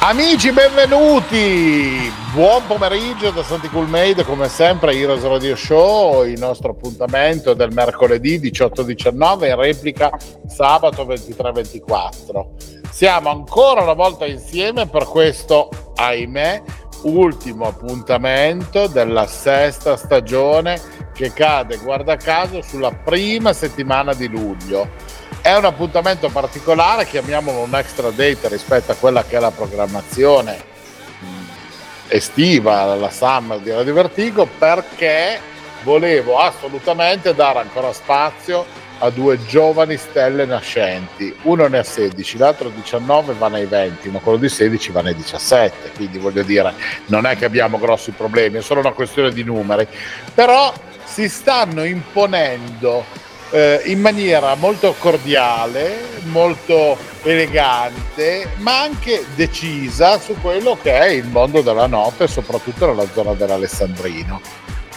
Amici, benvenuti! Buon pomeriggio da Santi Coolmade, come sempre Heroes Radio Show, il nostro appuntamento del mercoledì 18-19 in replica sabato 23-24. Siamo ancora una volta insieme per questo, ahimè, ultimo appuntamento della sesta stagione che cade, guarda caso, sulla prima settimana di luglio. È un appuntamento particolare, chiamiamolo un extra date rispetto a quella che è la programmazione estiva, la summer di Radio Vertigo, perché volevo assolutamente dare ancora spazio a due giovani stelle nascenti. Uno ne ha 16, l'altro 19 va nei 20, ma quello di 16 va nei 17. Quindi voglio dire, non è che abbiamo grossi problemi, è solo una questione di numeri. Però si stanno imponendo eh, in maniera molto cordiale, molto elegante, ma anche decisa su quello che è il mondo della notte, soprattutto nella zona dell'Alessandrino.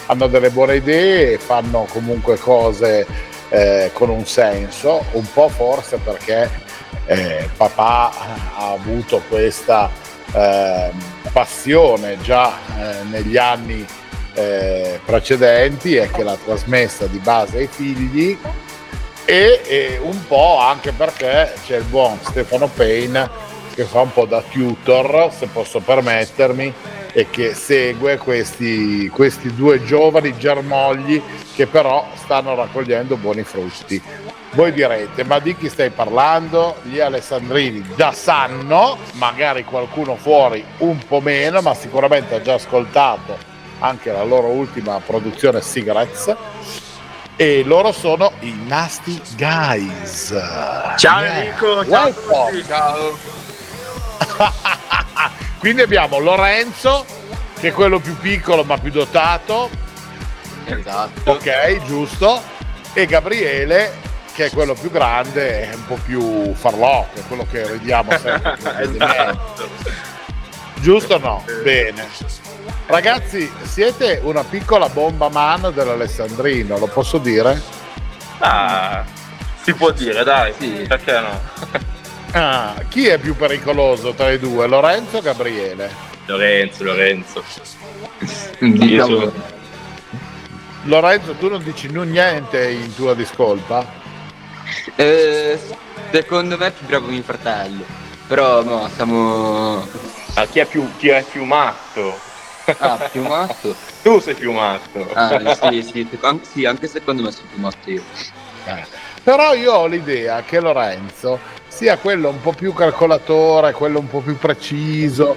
Hanno delle buone idee, fanno comunque cose eh, con un senso, un po' forse perché eh, papà ha avuto questa eh, passione già eh, negli anni eh, precedenti e che l'ha trasmessa di base ai figli e, e, un po' anche perché c'è il buon Stefano Payne che fa un po' da tutor, se posso permettermi, e che segue questi, questi due giovani germogli che però stanno raccogliendo buoni frutti. Voi direte, ma di chi stai parlando? Gli alessandrini già sanno, magari qualcuno fuori un po' meno, ma sicuramente ha già ascoltato anche la loro ultima produzione Cigarettes e loro sono i Nasty Guys. Ciao yeah. Enrico, ciao a tutti. Ciao. Quindi abbiamo Lorenzo, che è quello più piccolo ma più dotato. Esatto. Ok, giusto. E Gabriele, che è quello più grande e un po' più farlocco, è quello che ridiamo sempre. esatto. Giusto o no? Bene. Ragazzi, siete una piccola bomba man dell'Alessandrino, lo posso dire? Ah, si può dire, dai, sì, perché no? ah, chi è più pericoloso tra i due, Lorenzo o Gabriele? Lorenzo, Lorenzo. Diciamo... Lorenzo, tu non dici niente in tua discolpa? Eh, secondo me è più bravo mio fratello, però no, siamo... Ah, chi è più, chi è più matto? Ah, più matto? tu sei più matto. Ah, sì, sì, anche, sì, anche secondo me sono più matto io. Eh. Però io ho l'idea che Lorenzo sia quello un po' più calcolatore, quello un po' più preciso,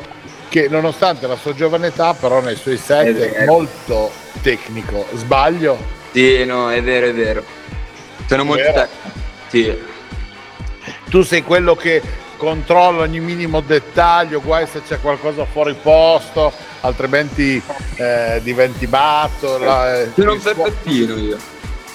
che nonostante la sua giovane età, però nei suoi set è molto tecnico. Sbaglio? Sì, no, è vero, è vero. Sono molto tecnico. Sì. Tu sei quello che controlla ogni minimo dettaglio, guai se c'è qualcosa fuori posto, altrimenti eh, diventi matto. La, eh, Sono un perfettino io.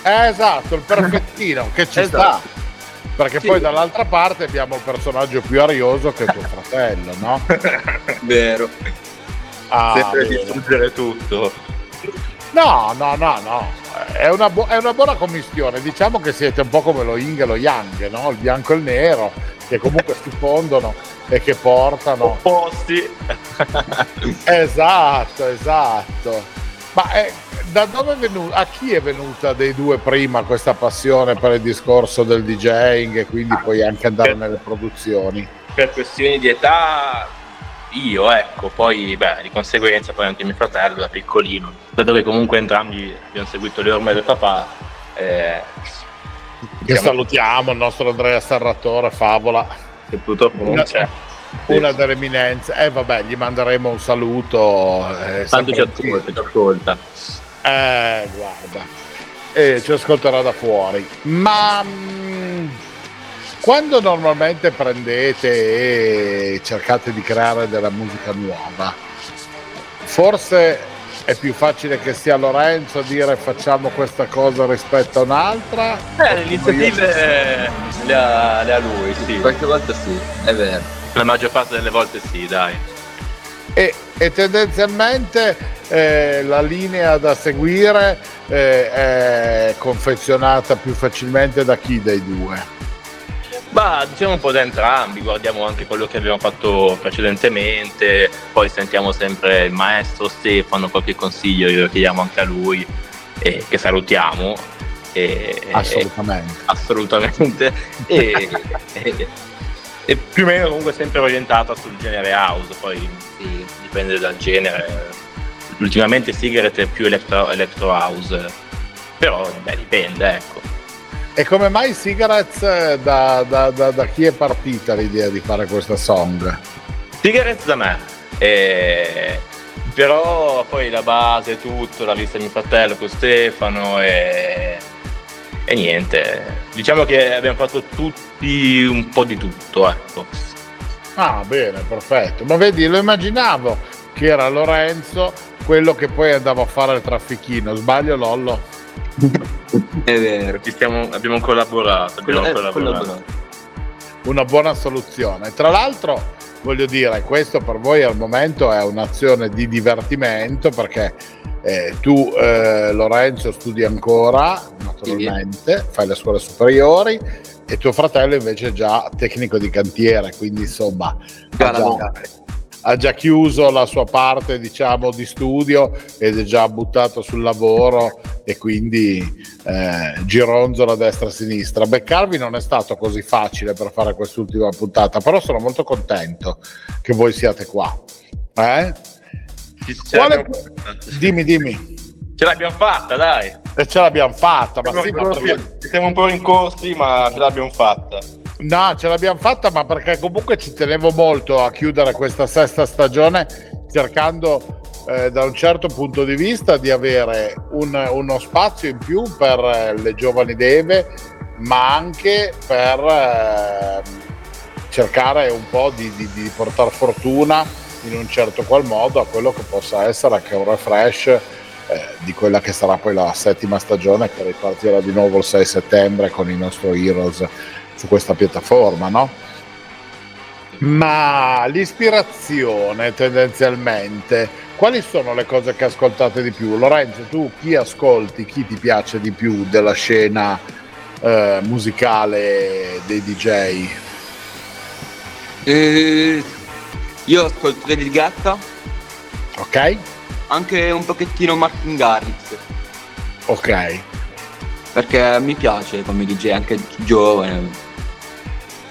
Eh, esatto, il perfettino che ci esatto. sta. Perché sì. poi dall'altra parte abbiamo il personaggio più arioso che è tuo fratello, no? Vero. Ah, Sempre distruggere tutto. No, no, no, no. È una, bu- è una, buona commistione. Diciamo che siete un po' come lo Yin e lo Yang, no? Il bianco e il nero, che comunque si fondono e che portano. Opposti. esatto, esatto. Ma è, da dove è venuta, a chi è venuta dei due prima questa passione per il discorso del DJing e quindi ah, poi anche andare per, nelle produzioni? Per questioni di età io, ecco, poi beh, di conseguenza poi anche mio fratello da piccolino, da dove comunque entrambi abbiamo seguito le orme del papà. Eh, che salutiamo, il nostro Andrea Sarratore, favola. Che purtroppo non c'è. Una delle eminenze, e eh, vabbè, gli manderemo un saluto. Eh, Tanto ci ascolta, ci ascolta. Eh, guarda, eh, ci ascolterà da fuori. Ma mh, mm, quando normalmente prendete e cercate di creare della musica nuova, forse è più facile che sia Lorenzo a dire facciamo questa cosa rispetto a un'altra. Eh, le iniziative le ha, le ha lui, sì. Qualche volta sì, è vero. La maggior parte delle volte sì, dai. E, e tendenzialmente eh, la linea da seguire eh, è confezionata più facilmente da chi dei due? Bah, diciamo un po' da entrambi, guardiamo anche quello che abbiamo fatto precedentemente, poi sentiamo sempre il maestro Stefano, qualche consiglio glielo chiediamo anche a lui, e che salutiamo. E, assolutamente. E, assolutamente. e, e, più o meno comunque sempre orientata sul genere house, poi sì, dipende dal genere. Ultimamente Cigarette è più electro, electro house, però beh, dipende, ecco. E come mai Cigarettes eh, da, da, da, da, chi è partita l'idea di fare questa song? Cigarettes da me. E... Però poi la base, tutto, la vista di mio fratello con Stefano e... e niente. Diciamo che abbiamo fatto tutti un po' di tutto, ecco. Ah, bene, perfetto. Ma vedi, lo immaginavo che era Lorenzo quello che poi andava a fare il traffichino. Sbaglio, Lollo? È vero. Stiamo, abbiamo collaborato. Abbiamo eh, collaborato. collaborato. Una buona soluzione. Tra l'altro, voglio dire, questo per voi al momento è un'azione di divertimento perché eh, tu, eh, Lorenzo, studi ancora, naturalmente, fai le scuole superiori e tuo fratello invece è già tecnico di cantiere, quindi insomma... Già, ha già chiuso la sua parte diciamo di studio ed è già buttato sul lavoro e quindi eh, gironzola destra e sinistra. Beccarvi non è stato così facile per fare quest'ultima puntata però sono molto contento che voi siate qua eh? Quale... dimmi dimmi. Ce l'abbiamo fatta dai. E ce l'abbiamo fatta ma sì, ma siamo un po' rincorsi ma ce l'abbiamo fatta No, ce l'abbiamo fatta, ma perché comunque ci tenevo molto a chiudere questa sesta stagione cercando eh, da un certo punto di vista di avere un, uno spazio in più per eh, le giovani deve, ma anche per eh, cercare un po' di, di, di portare fortuna in un certo qual modo a quello che possa essere anche un refresh eh, di quella che sarà poi la settima stagione che ripartirà di nuovo il 6 settembre con i nostri Heroes su questa piattaforma, no? Ma l'ispirazione tendenzialmente, quali sono le cose che ascoltate di più? Lorenzo, tu chi ascolti, chi ti piace di più della scena eh, musicale dei DJ? Eh, io ascolto David Gatta. Ok. Anche un pochettino Martin Garrix. Ok. Perché mi piace come DJ, anche giovane.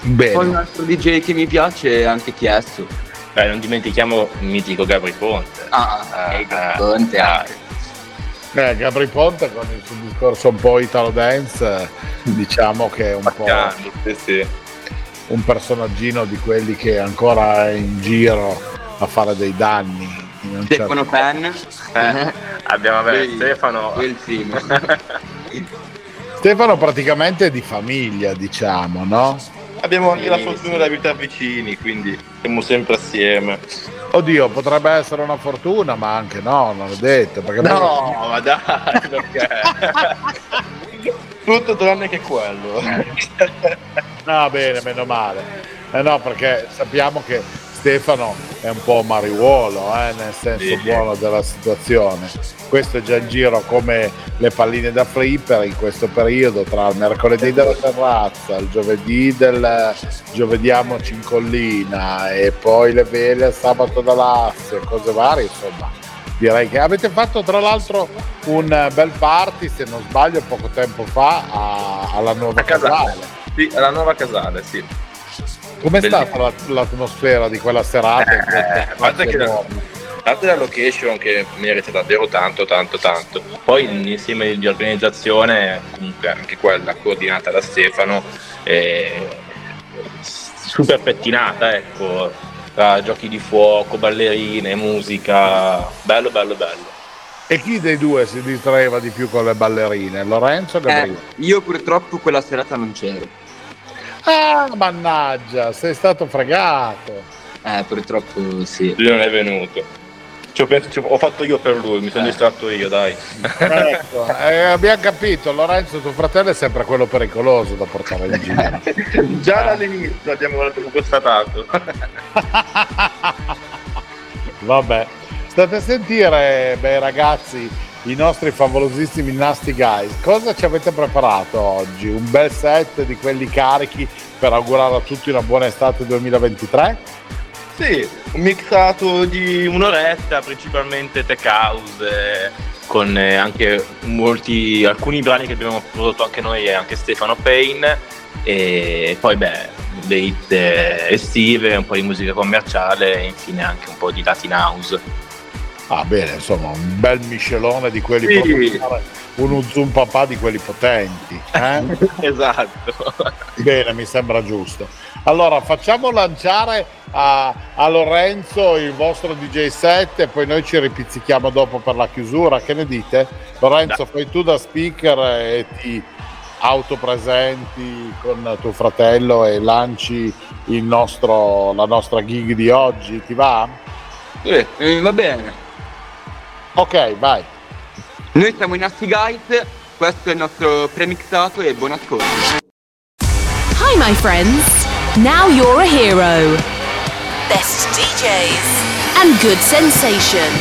Bene. Poi un altro DJ che mi piace è anche Chiesto. Beh, non dimentichiamo il mitico Gabri Ponte. Ah, eh, Gabri Ponte anche. Eh, Gabri Ponte con il suo discorso un po' Italo Dance, diciamo che è un Baccano, po' sì, sì. un personaggino di quelli che ancora è in giro a fare dei danni. Stefano certo... Penn. Eh, abbiamo beh, Stefano. Stefano praticamente è di famiglia, diciamo, no? Abbiamo anche la fortuna di abitare vicini, quindi siamo sempre assieme. Oddio, potrebbe essere una fortuna, ma anche no, non è detto. Perché no, me... ma dai, perché? Tutto tranne che quello. no, bene, meno male. Eh no, perché sappiamo che Stefano è un po' mariuolo, eh, nel senso buono della situazione. Questo è già in giro come le palline da flipper in questo periodo, tra il mercoledì della terrazza, il giovedì del giovediamoci in collina e poi le vele sabato dall'asse, cose varie, insomma. Direi che avete fatto tra l'altro un bel party, se non sbaglio, poco tempo fa a, alla nuova a casale. casale. Sì, alla nuova casale, sì Com'è stata l'atmosfera di quella serata? Eh, a parte che la, parte la location che merita davvero tanto, tanto, tanto. Poi l'insieme di organizzazione, comunque anche quella coordinata da Stefano, eh, super pettinata, ecco, tra giochi di fuoco, ballerine, musica, bello, bello, bello. E chi dei due si distraeva di più con le ballerine? Lorenzo o Gabriele? Eh, io purtroppo quella serata non c'ero. Ah, mannaggia, sei stato fregato. Eh, purtroppo sì. Lui non è venuto. ci ho, pensato, ci ho fatto io per lui, mi sono eh. distratto io, dai. Ecco, eh, abbiamo capito, Lorenzo, tuo fratello è sempre quello pericoloso da portare in giro. Già dall'inizio abbiamo constatato. Vabbè, state a sentire, beh ragazzi, i nostri favolosissimi Nasty Guys. Cosa ci avete preparato oggi? Un bel set di quelli carichi per augurare a tutti una buona estate 2023? Sì, un mixato di un'oretta, principalmente tech house, con eh, anche molti, alcuni brani che abbiamo prodotto anche noi e anche Stefano Payne, e poi beh, le eh, estive, un po' di musica commerciale e infine anche un po' di Latin House. Ah, bene, insomma, un bel miscelone di quelli sì. uno zoom papà di quelli potenti. Eh? esatto. Bene, mi sembra giusto. Allora, facciamo lanciare a, a, Lorenzo il vostro DJ set e poi noi ci ripizzichiamo dopo per la chiusura. Che ne dite? Lorenzo, da. fai tu da speaker e ti autopresenti con tuo fratello e lanci nostro, la nostra gig di oggi. Ti va? Sì, va bene. Ok, vai. Noi siamo i Nasty Guys, questo è il nostro premixato e buon ascolto. Hi my friends, now you're a hero. Best DJs and good sensation.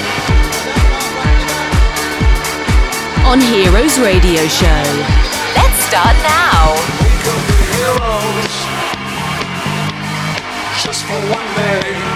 On Heroes Radio Show. Let's start now. We could be heroes just for one day.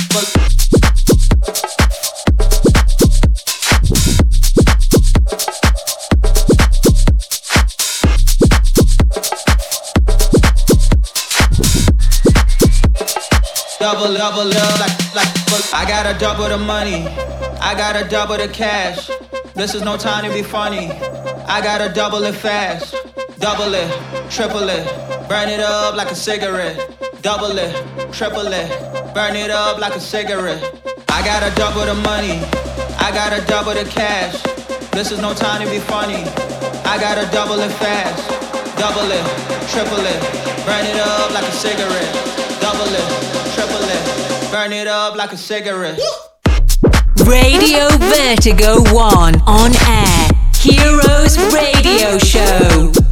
double, double up like, like, I gotta double the money. I gotta double the cash. This is no time to be funny. I gotta double it fast. Double it, triple it, burn it up like a cigarette. Double it, triple it, burn it up like a cigarette. I gotta double the money. I gotta double the cash. This is no time to be funny. I gotta double it fast. Double it, triple it, burn it up like a cigarette. Double it triple it, burn it up like a cigarette. Radio Vertigo 1 on air. Heroes Radio Show.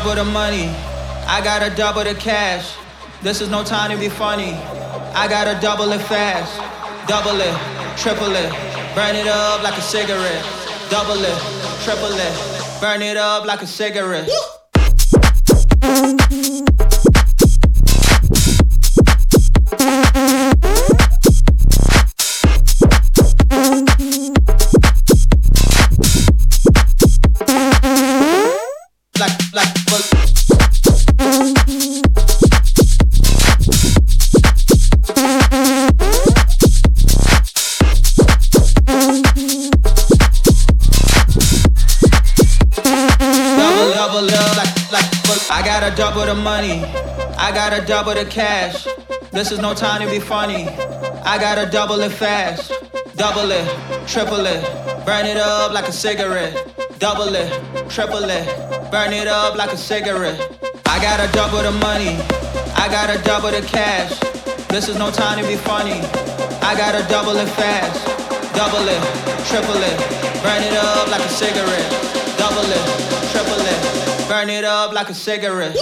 Double the money. I gotta double the cash. This is no time to be funny. I gotta double it fast. Double it, triple it, burn it up like a cigarette. Double it, triple it, burn it up like a cigarette. Money. I gotta double the cash. This is no time to be funny. I gotta double it fast. Double it, triple it, burn it up like a cigarette. Double it, triple it, burn it up like a cigarette. I gotta double the money. I gotta double the cash. This is no time to be funny. I gotta double it fast. Double it, triple it, burn it up like a cigarette. Double it, triple it. Burn it up like a cigarette.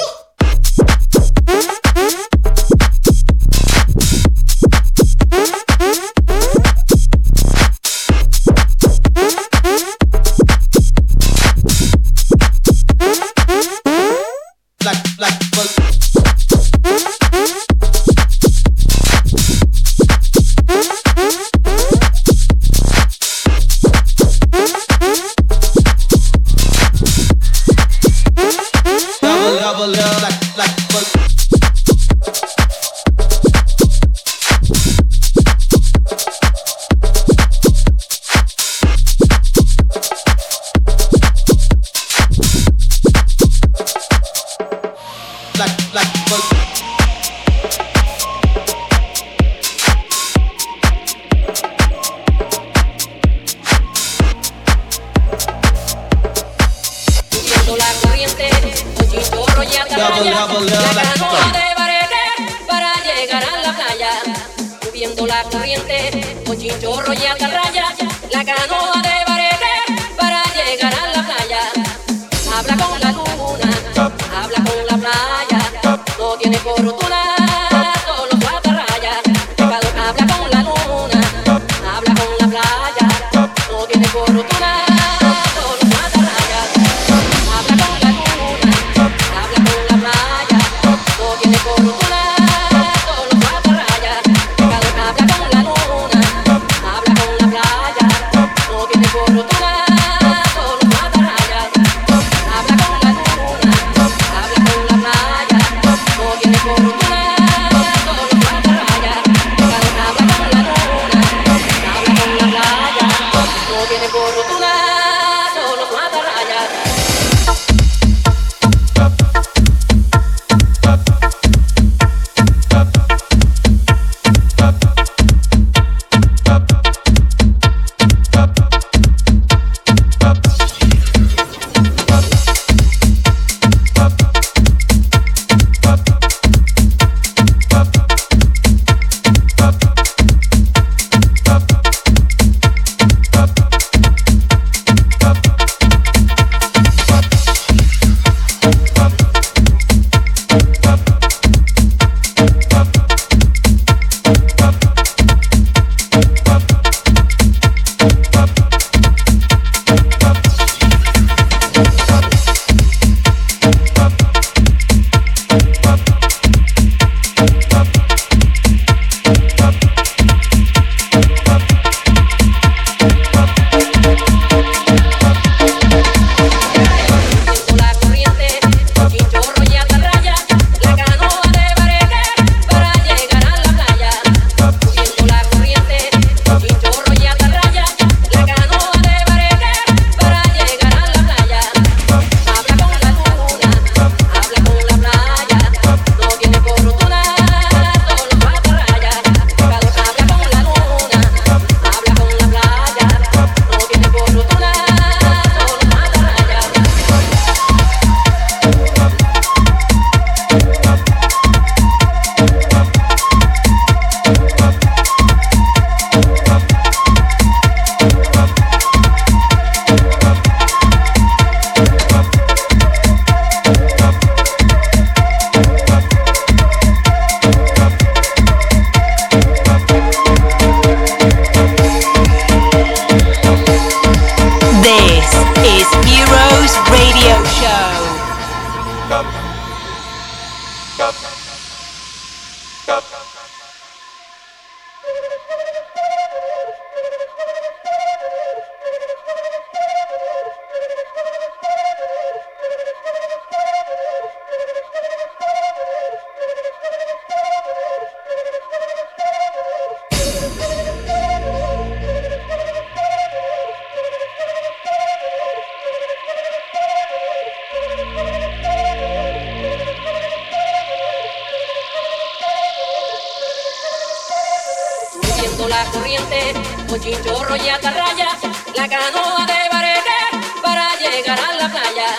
chinchorro y atarraya, la canoa de barete para llegar a la playa.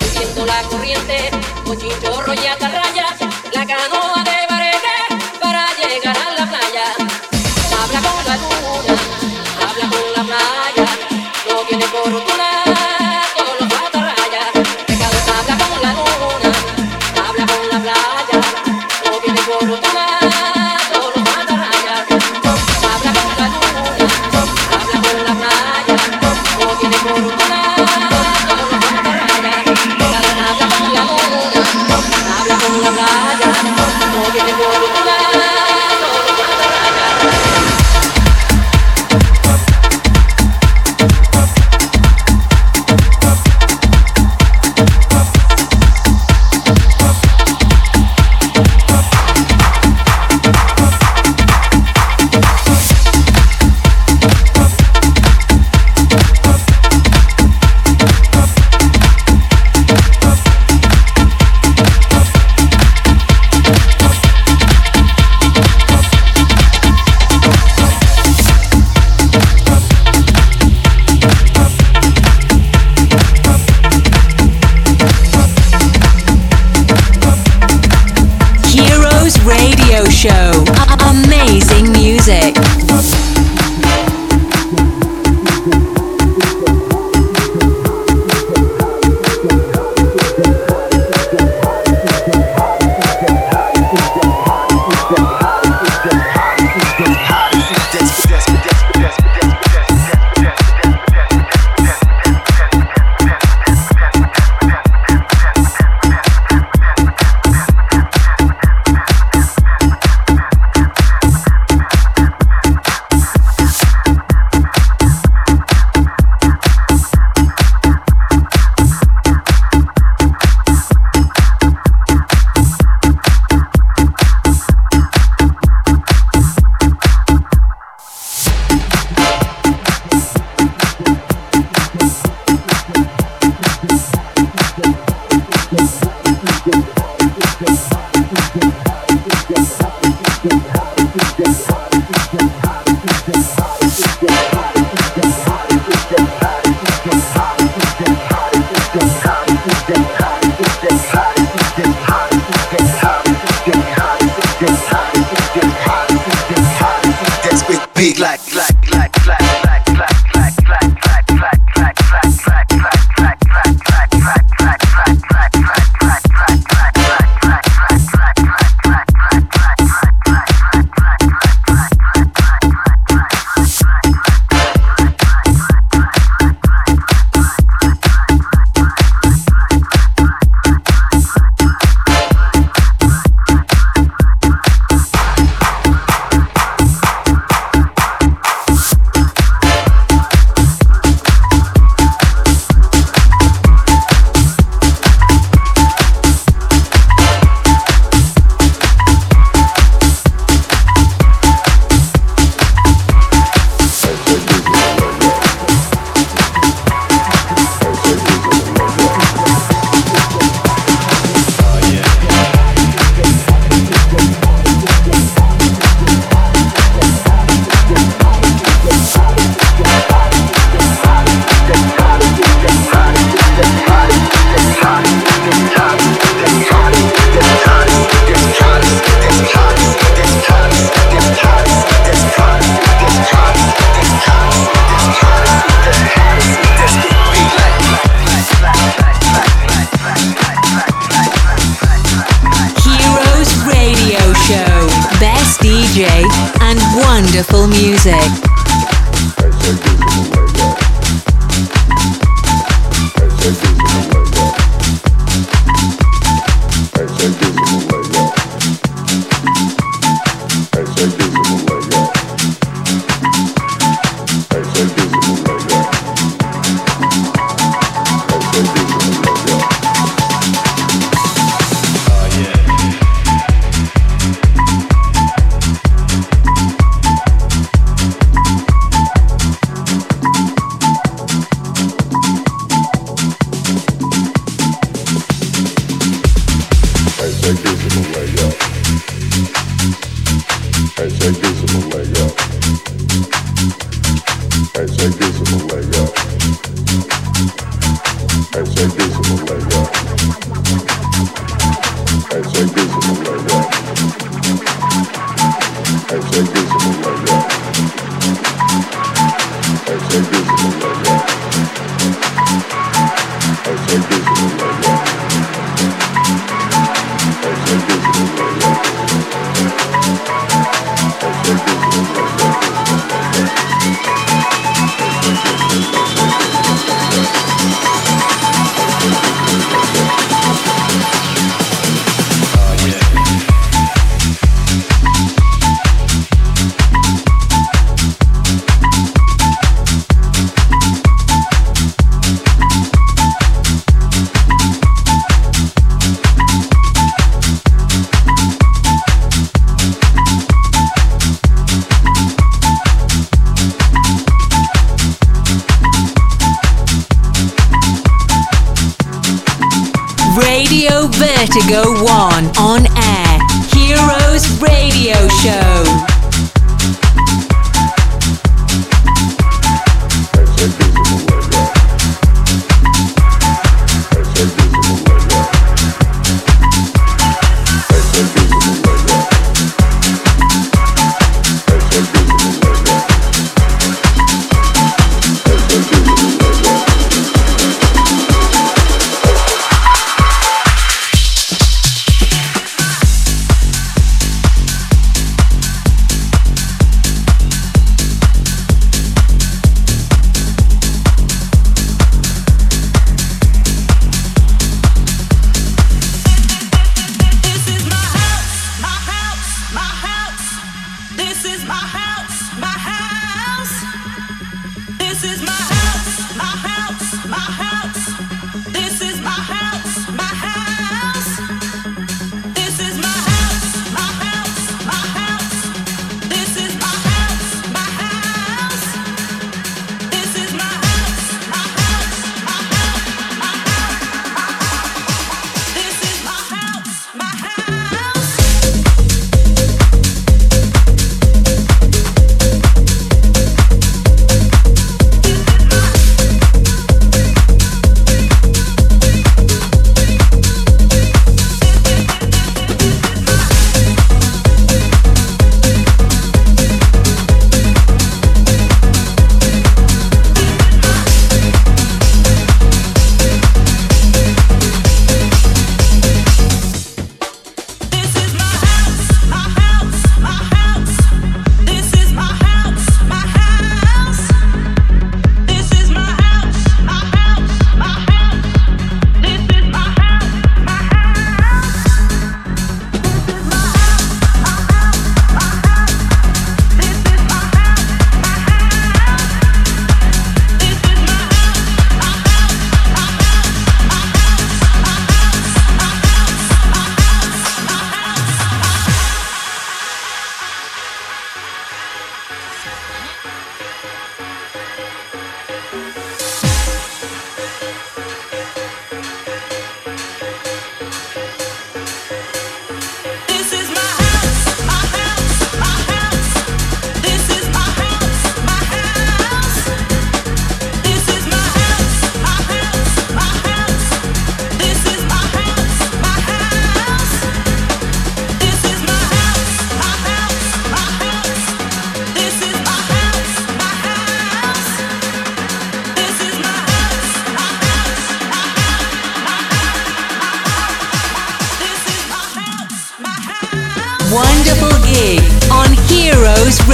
Siguiendo la corriente, con chinchorro y atarraya.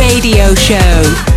Radio Show.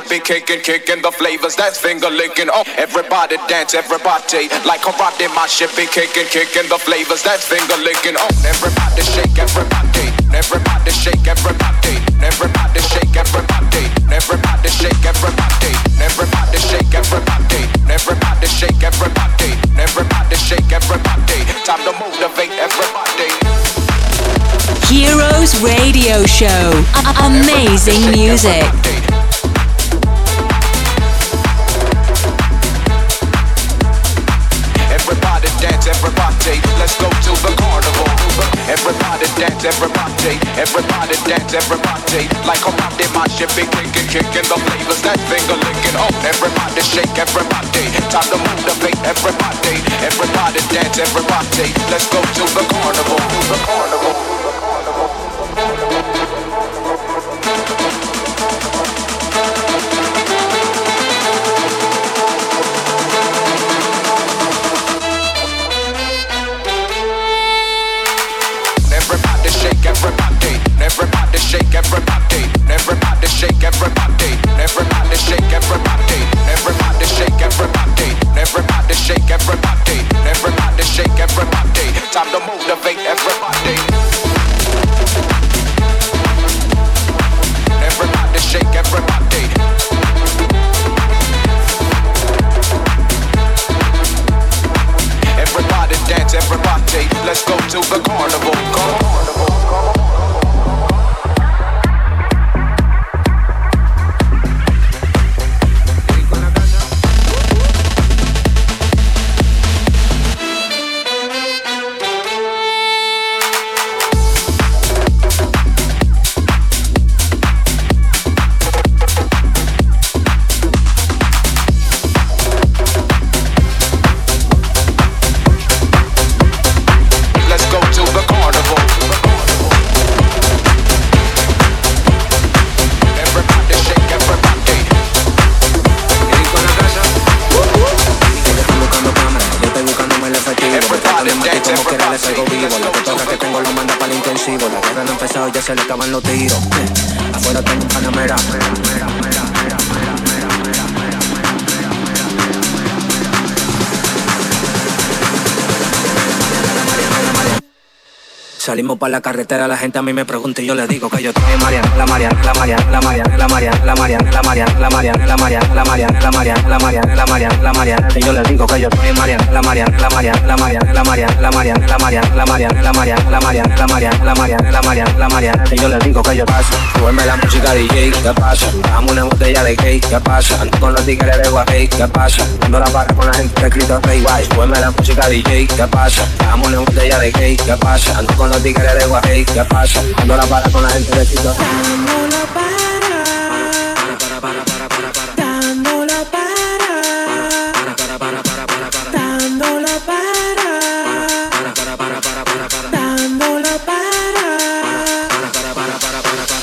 Be kicking, kicking the flavors. That's finger licking. Oh, everybody dance, everybody. Like karate, my be kicking, kicking the flavors. That's finger licking. Oh, everybody shake, everybody. Everybody shake, everybody. Everybody shake, everybody. Everybody shake, everybody. Everybody shake, everybody. Everybody shake, everybody. Everybody shake, everybody. Time to motivate everybody. Heroes Radio Show. A- amazing music. Dance, everybody. Everybody dance, everybody. Like a party, my shit be kicking, kicking the flavors. That finger licking. Oh, everybody shake, everybody. Time to motivate everybody. Everybody dance, everybody. Let's go to the carnival. The carnival. The carnival. Everybody. Everybody shake, everybody. Everybody shake, everybody. Everybody shake, everybody. Everybody. Time to motivate everybody. Everybody shake, everybody. Everybody dance, everybody. Let's go to the carnival. Carnival. Para la carretera, la gente a mí me pregunta y yo le digo que yo estoy en Mariana, la Mariana, la Mariana, la Mariana, la Mariana, la Mariana, la Mariana, la Mariana, la Mariana, la Mariana, la Mariana, la Mariana, la Mariana, la Mariana, y yo le digo que yo estoy en Mariana, la Mariana, la Mariana, la Mariana, la Mariana, la Mariana, la Mariana, la Mariana, la Mariana, la Mariana, la Mariana, la Mariana, la Mariana, la Mariana, y yo le digo que yo paso, súbeme la música DJ, ¿qué pasa? Dame una botella de cake, ¿qué pasa? Ando con los tigres de Guay, ¿qué pasa? Ando la barra con la gente escrito Rey Guay, súbeme la música DJ, ¿qué pasa? Dame una botella de cake, ¿qué pasa? Ando con los tigres de Guay, ¿qué pasa? Ando la barra con la gente de escrito Dándolo para, dándolo para, dándolo para, dándolo para.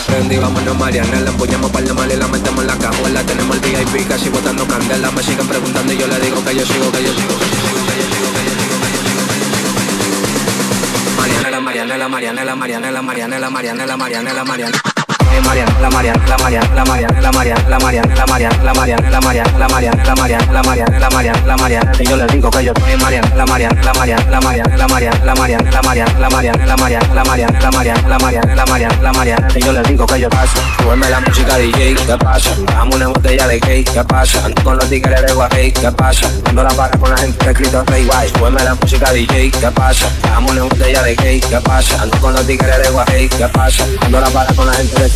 Prendí, vámonos Mariana, la empuñamos para la mal y la metemos en la cajuela. Tenemos el VIP casi botando candela. Me siguen preguntando y yo le digo que yo sigo, que yo sigo, que yo sigo, que yo sigo, que yo sigo, Mariana, la Mariana, la Mariana, la Mariana, la Mariana, la Mariana, la Mariana, la Mariana Eh, Mariana, la Mariana, la Mariana, la Mariana, la Mariana, la Mariana, la Mariana, la Mariana, la Mariana, la Mariana, la Mariana, la Mariana, la Mariana, la Mariana, y yo le digo que yo soy Mariana, la Mariana, la Mariana, la Mariana, la Mariana, la Mariana, la Mariana, la Mariana, la Mariana, la Mariana, la Mariana, la Mariana, la Mariana, la Mariana, y yo le digo que yo paso, súbeme la ¿qué pasa? La barra con la gente escrito la música DJ, ¿qué pasa? Una botella de ¿qué pasa? Ando con los de Guay, ¿qué pasa? La con la gente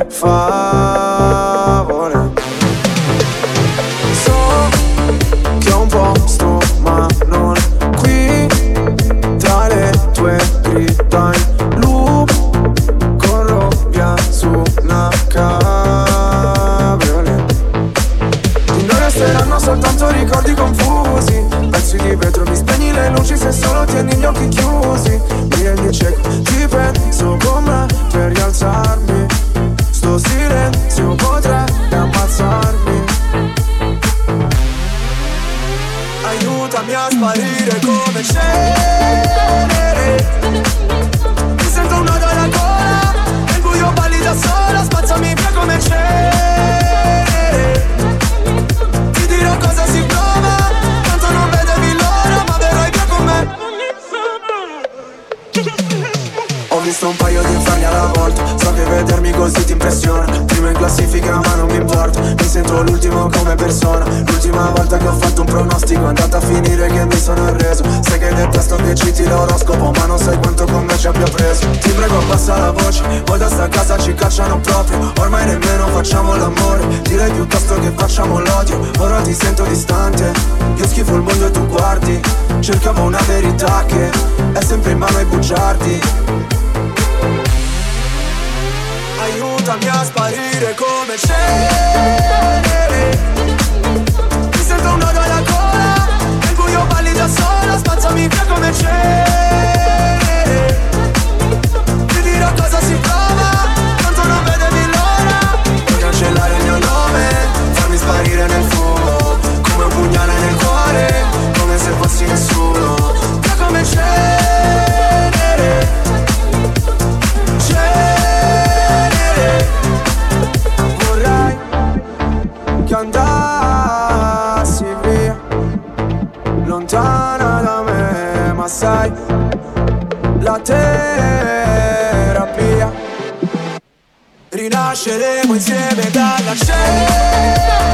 far. Poi da sta casa ci cacciano proprio. Ormai nemmeno facciamo l'amore. Direi piuttosto che facciamo l'odio. Ora ti sento distante. Io schifo il mondo e tu guardi. Cercavo una verità che È sempre in mano ai bugiardi. Aiutami a sparire come c'è. Mi sento un nodo alla gola. Nel buio balli da sola. Spazzami via come c'è. Ti dirò cosa si fa. Marcheremo insieme dalla scena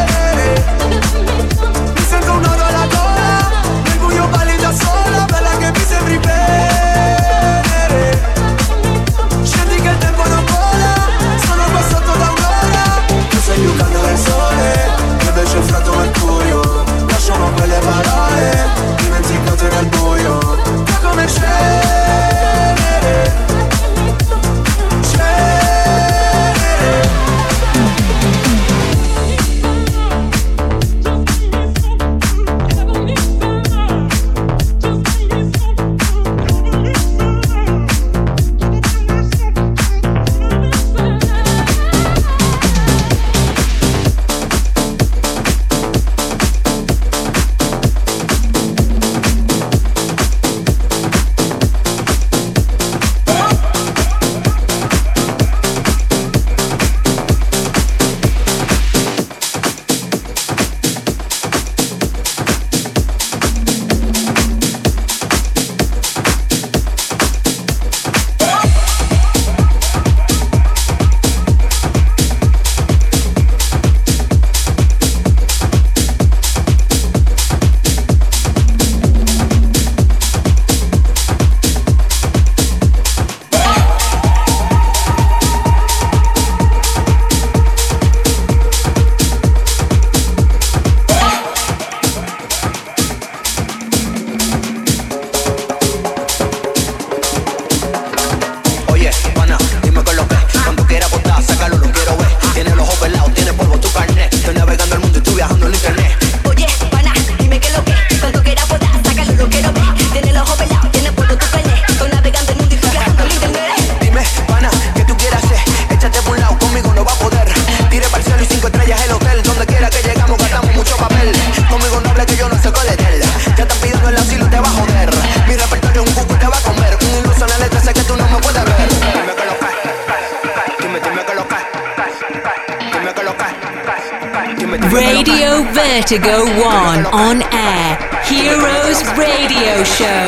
to go on on air. Heroes Radio Show.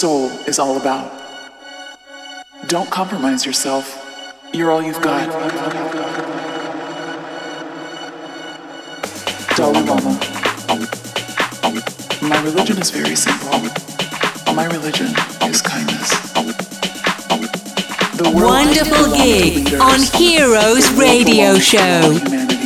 soul is all about. Don't compromise yourself. You're all you've got. Dalai Lama. My religion is very simple. My religion is kindness. the Wonderful gig on Heroes Radio Show.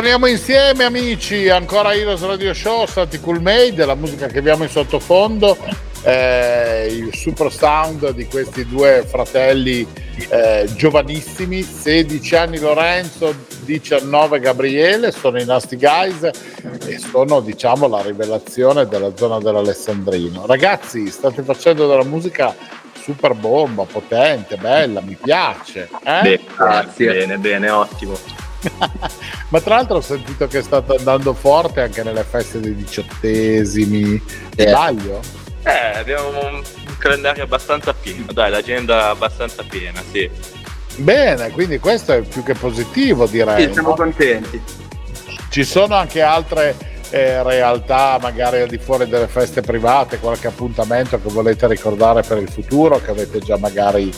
Ritorniamo insieme amici, ancora Heroes Radio Show, Santi Cool Made, la musica che abbiamo in sottofondo, eh, il super sound di questi due fratelli eh, giovanissimi, 16 anni Lorenzo, 19 Gabriele, sono i Nasty Guys e sono diciamo la rivelazione della zona dell'Alessandrino. Ragazzi, state facendo della musica super bomba, potente, bella, mi piace. eh? Bene, grazie. Bene, bene, ottimo. Ma tra l'altro ho sentito che state andando forte anche nelle feste dei diciottesimi. Sbaglio? Eh, abbiamo un calendario abbastanza pieno, dai, l'agenda abbastanza piena, sì. Bene, quindi questo è più che positivo direi. Sì, siamo no? contenti. Ci sono anche altre eh, realtà, magari al di fuori delle feste private, qualche appuntamento che volete ricordare per il futuro, che avete già magari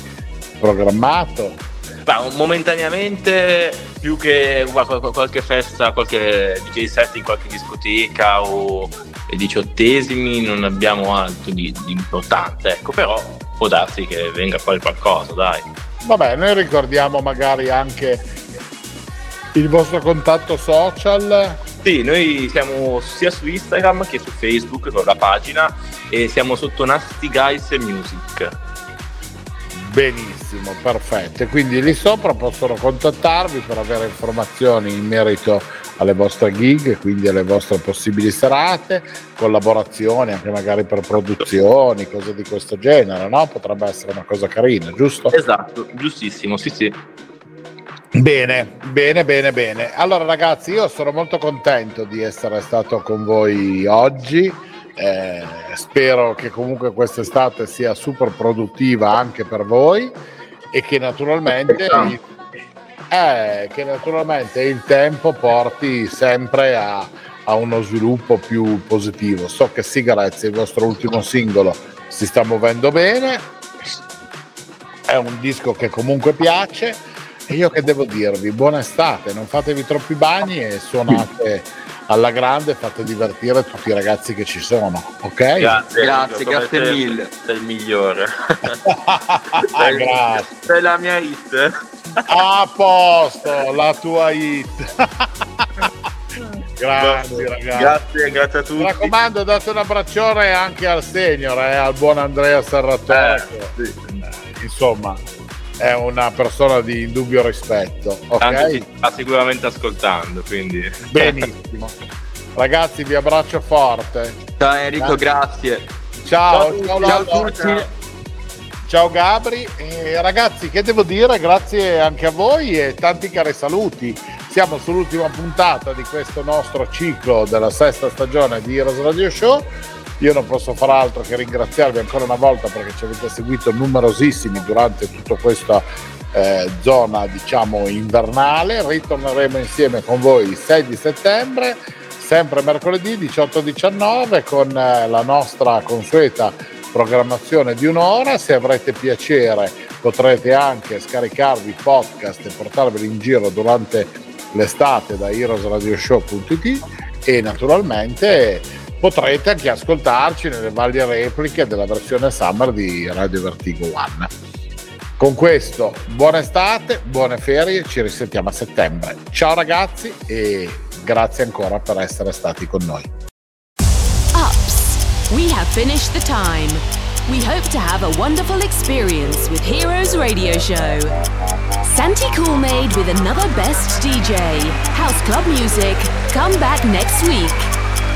programmato? Ma momentaneamente più che qualche festa, qualche DJ set in qualche discoteca o diciottesimi non abbiamo altro di, di importante, ecco, però può darsi che venga fuori qualcosa, dai. Vabbè, noi ricordiamo magari anche il vostro contatto social. Sì, noi siamo sia su Instagram che su Facebook con la pagina e siamo sotto Nasty Guys Music. Benissimo, perfetto. E quindi lì sopra possono contattarvi per avere informazioni in merito alle vostre gig, quindi alle vostre possibili serate, collaborazioni anche magari per produzioni, cose di questo genere, no? Potrebbe essere una cosa carina, giusto? Esatto, giustissimo, sì sì. Bene, bene, bene, bene. Allora ragazzi, io sono molto contento di essere stato con voi oggi. Eh, spero che comunque quest'estate sia super produttiva anche per voi e che naturalmente, eh, che naturalmente il tempo porti sempre a, a uno sviluppo più positivo. So che Cigarettes, il vostro ultimo singolo, si sta muovendo bene, è un disco che comunque piace. E io che devo dirvi, buona estate, non fatevi troppi bagni e suonate alla grande, fate divertire tutti i ragazzi che ci sono, ok? Grazie, Grazie, grazie mille. Sei il migliore. Ah, grazie. Sei la mia hit. A posto, la tua hit. grazie ragazzi. Grazie, grazie a Mi tutti. raccomando, date un abbraccione anche al senior, eh, al buon Andrea Serratore. Eh, sì. eh, insomma, è una persona di indubbio rispetto. Ok? Tanto ci sta sicuramente ascoltando, quindi. Benissimo. Ragazzi, vi abbraccio forte. Ciao Enrico, grazie. Ciao, ciao, Ciao Lollo. a tutti. Ciao Gabri. E ragazzi, che devo dire? Grazie anche a voi e tanti cari saluti. Siamo sull'ultima puntata di questo nostro ciclo della sesta stagione di Heroes Radio Show. Io non posso far altro che ringraziarvi ancora una volta perché ci avete seguito numerosissimi durante tutta questa eh, zona, diciamo, invernale. Ritorneremo insieme con voi il 6 di settembre, sempre mercoledì 18-19 con eh, la nostra consueta programmazione di un'ora. Se avrete piacere potrete anche scaricarvi i podcast e portarveli in giro durante l'estate da heroesradioshow.it e naturalmente potrete anche ascoltarci nelle varie repliche della versione summer di Radio Vertigo One. Con questo, buona estate, buone ferie, ci risentiamo a settembre. Ciao ragazzi e grazie ancora per essere stati con noi. Ups, we have finished the time. We hope to have a wonderful experience with Heroes Radio Show. Santi Coolmade with another best DJ. House Club Music. Come back next week.